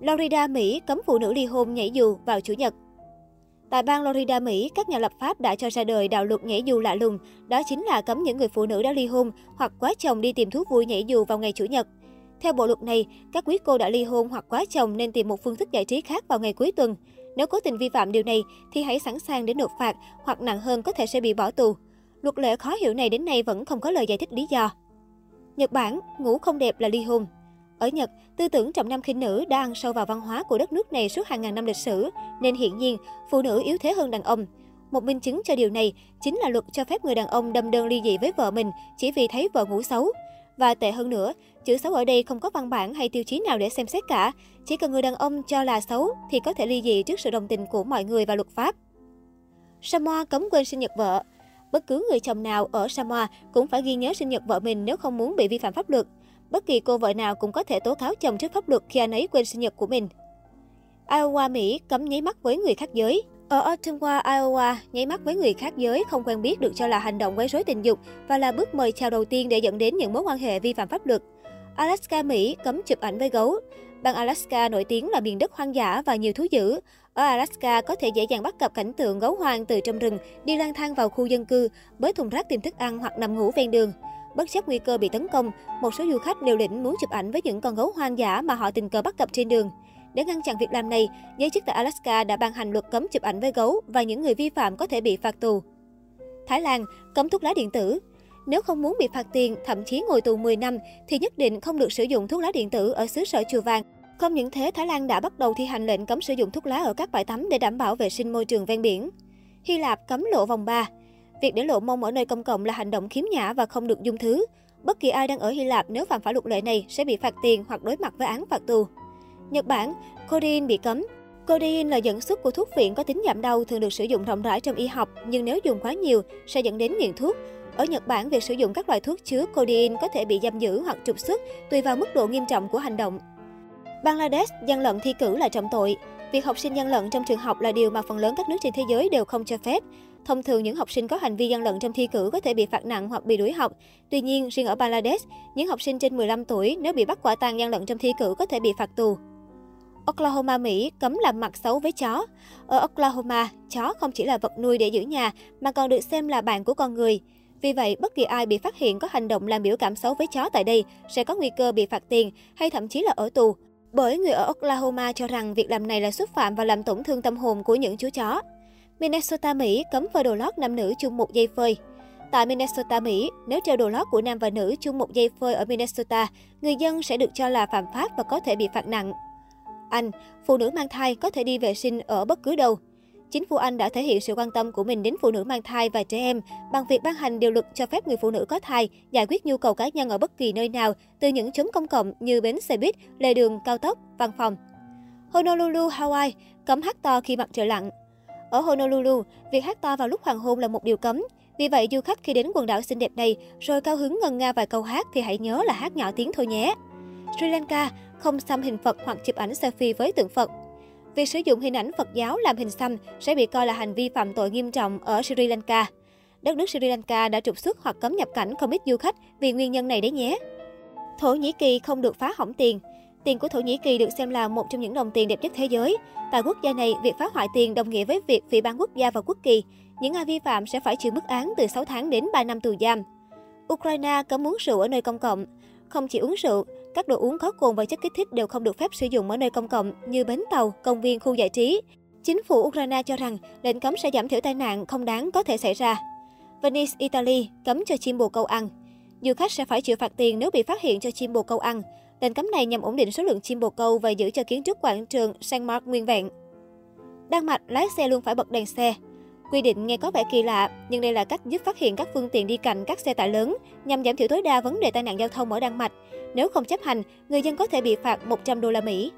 Florida, Mỹ cấm phụ nữ ly hôn nhảy dù vào Chủ nhật. Tại bang Florida, Mỹ, các nhà lập pháp đã cho ra đời đạo luật nhảy dù lạ lùng, đó chính là cấm những người phụ nữ đã ly hôn hoặc quá chồng đi tìm thú vui nhảy dù vào ngày Chủ nhật. Theo bộ luật này, các quý cô đã ly hôn hoặc quá chồng nên tìm một phương thức giải trí khác vào ngày cuối tuần. Nếu cố tình vi phạm điều này thì hãy sẵn sàng để nộp phạt hoặc nặng hơn có thể sẽ bị bỏ tù. Luật lệ khó hiểu này đến nay vẫn không có lời giải thích lý do. Nhật Bản, ngủ không đẹp là ly hôn. Ở Nhật, tư tưởng trọng nam khinh nữ đã ăn sâu vào văn hóa của đất nước này suốt hàng ngàn năm lịch sử, nên hiển nhiên phụ nữ yếu thế hơn đàn ông. Một minh chứng cho điều này chính là luật cho phép người đàn ông đâm đơn ly dị với vợ mình chỉ vì thấy vợ ngủ xấu. Và tệ hơn nữa, chữ xấu ở đây không có văn bản hay tiêu chí nào để xem xét cả. Chỉ cần người đàn ông cho là xấu thì có thể ly dị trước sự đồng tình của mọi người và luật pháp. Samoa cấm quên sinh nhật vợ. Bất cứ người chồng nào ở Samoa cũng phải ghi nhớ sinh nhật vợ mình nếu không muốn bị vi phạm pháp luật. Bất kỳ cô vợ nào cũng có thể tố cáo chồng trước pháp luật khi anh ấy quên sinh nhật của mình. Iowa, Mỹ cấm nháy mắt với người khác giới. Ở Ottumwa, Iowa, nháy mắt với người khác giới không quen biết được cho là hành động quấy rối tình dục và là bước mời chào đầu tiên để dẫn đến những mối quan hệ vi phạm pháp luật. Alaska, Mỹ cấm chụp ảnh với gấu. Bang Alaska nổi tiếng là miền đất hoang dã và nhiều thú dữ. Ở Alaska có thể dễ dàng bắt gặp cảnh tượng gấu hoang từ trong rừng đi lang thang vào khu dân cư, bới thùng rác tìm thức ăn hoặc nằm ngủ ven đường. Bất chấp nguy cơ bị tấn công, một số du khách liều lĩnh muốn chụp ảnh với những con gấu hoang dã mà họ tình cờ bắt gặp trên đường. Để ngăn chặn việc làm này, giới chức tại Alaska đã ban hành luật cấm chụp ảnh với gấu và những người vi phạm có thể bị phạt tù. Thái Lan cấm thuốc lá điện tử. Nếu không muốn bị phạt tiền, thậm chí ngồi tù 10 năm, thì nhất định không được sử dụng thuốc lá điện tử ở xứ sở Chùa Vàng. Không những thế, Thái Lan đã bắt đầu thi hành lệnh cấm sử dụng thuốc lá ở các bãi tắm để đảm bảo vệ sinh môi trường ven biển. Hy Lạp cấm lộ vòng 3. Việc để lộ mông ở nơi công cộng là hành động khiếm nhã và không được dung thứ. Bất kỳ ai đang ở Hy Lạp nếu phạm phải luật lệ này sẽ bị phạt tiền hoặc đối mặt với án phạt tù. Nhật Bản, codeine bị cấm. Codeine là dẫn xuất của thuốc phiện có tính giảm đau thường được sử dụng rộng rãi trong y học, nhưng nếu dùng quá nhiều sẽ dẫn đến nghiện thuốc. Ở Nhật Bản, việc sử dụng các loại thuốc chứa codeine có thể bị giam giữ hoặc trục xuất tùy vào mức độ nghiêm trọng của hành động. Bangladesh, gian lận thi cử là trọng tội. Việc học sinh gian lận trong trường học là điều mà phần lớn các nước trên thế giới đều không cho phép. Thông thường, những học sinh có hành vi gian lận trong thi cử có thể bị phạt nặng hoặc bị đuổi học. Tuy nhiên, riêng ở Bangladesh, những học sinh trên 15 tuổi nếu bị bắt quả tang gian lận trong thi cử có thể bị phạt tù. Oklahoma, Mỹ cấm làm mặt xấu với chó. Ở Oklahoma, chó không chỉ là vật nuôi để giữ nhà mà còn được xem là bạn của con người. Vì vậy, bất kỳ ai bị phát hiện có hành động làm biểu cảm xấu với chó tại đây sẽ có nguy cơ bị phạt tiền hay thậm chí là ở tù. Bởi người ở Oklahoma cho rằng việc làm này là xúc phạm và làm tổn thương tâm hồn của những chú chó. Minnesota, Mỹ cấm phơi đồ lót nam nữ chung một dây phơi. Tại Minnesota, Mỹ, nếu treo đồ lót của nam và nữ chung một dây phơi ở Minnesota, người dân sẽ được cho là phạm pháp và có thể bị phạt nặng. Anh, phụ nữ mang thai có thể đi vệ sinh ở bất cứ đâu. Chính phủ Anh đã thể hiện sự quan tâm của mình đến phụ nữ mang thai và trẻ em bằng việc ban hành điều luật cho phép người phụ nữ có thai giải quyết nhu cầu cá nhân ở bất kỳ nơi nào, từ những chốn công cộng như bến xe buýt, lề đường, cao tốc, văn phòng. Honolulu, Hawaii, cấm hát to khi mặt trời lặn. Ở Honolulu, việc hát to vào lúc hoàng hôn là một điều cấm. Vì vậy, du khách khi đến quần đảo xinh đẹp này rồi cao hứng ngân nga vài câu hát thì hãy nhớ là hát nhỏ tiếng thôi nhé. Sri Lanka, không xăm hình Phật hoặc chụp ảnh selfie với tượng Phật. Việc sử dụng hình ảnh Phật giáo làm hình xăm sẽ bị coi là hành vi phạm tội nghiêm trọng ở Sri Lanka. Đất nước Sri Lanka đã trục xuất hoặc cấm nhập cảnh không ít du khách vì nguyên nhân này đấy nhé. Thổ Nhĩ Kỳ không được phá hỏng tiền. Tiền của Thổ Nhĩ Kỳ được xem là một trong những đồng tiền đẹp nhất thế giới. Tại quốc gia này, việc phá hoại tiền đồng nghĩa với việc phỉ bán quốc gia và quốc kỳ. Những ai vi phạm sẽ phải chịu mức án từ 6 tháng đến 3 năm tù giam. Ukraine cấm uống rượu ở nơi công cộng. Không chỉ uống rượu, các đồ uống có cồn và chất kích thích đều không được phép sử dụng ở nơi công cộng như bến tàu, công viên, khu giải trí. Chính phủ Ukraine cho rằng lệnh cấm sẽ giảm thiểu tai nạn không đáng có thể xảy ra. Venice, Italy cấm cho chim bồ câu ăn. Du khách sẽ phải chịu phạt tiền nếu bị phát hiện cho chim bồ câu ăn. Lệnh cấm này nhằm ổn định số lượng chim bồ câu và giữ cho kiến trúc quảng trường Saint Mark nguyên vẹn. Đan Mạch lái xe luôn phải bật đèn xe. Quy định nghe có vẻ kỳ lạ, nhưng đây là cách giúp phát hiện các phương tiện đi cạnh các xe tải lớn nhằm giảm thiểu tối đa vấn đề tai nạn giao thông ở Đan Mạch. Nếu không chấp hành, người dân có thể bị phạt 100 đô la Mỹ.